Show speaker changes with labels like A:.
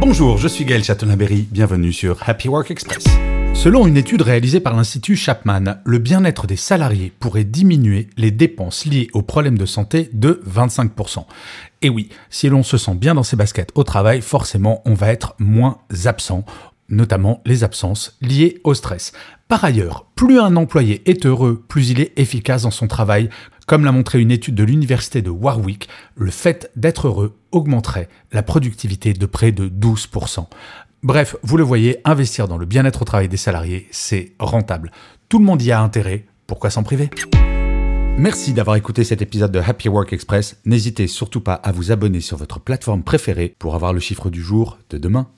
A: Bonjour, je suis Gaël Chatonaberry, bienvenue sur Happy Work Express. Selon une étude réalisée par l'Institut Chapman, le bien-être des salariés pourrait diminuer les dépenses liées aux problèmes de santé de 25%. Et oui, si l'on se sent bien dans ses baskets au travail, forcément on va être moins absent, notamment les absences liées au stress. Par ailleurs, plus un employé est heureux, plus il est efficace dans son travail. Comme l'a montré une étude de l'université de Warwick, le fait d'être heureux augmenterait la productivité de près de 12%. Bref, vous le voyez, investir dans le bien-être au travail des salariés, c'est rentable. Tout le monde y a intérêt, pourquoi s'en priver? Merci d'avoir écouté cet épisode de Happy Work Express. N'hésitez surtout pas à vous abonner sur votre plateforme préférée pour avoir le chiffre du jour de demain.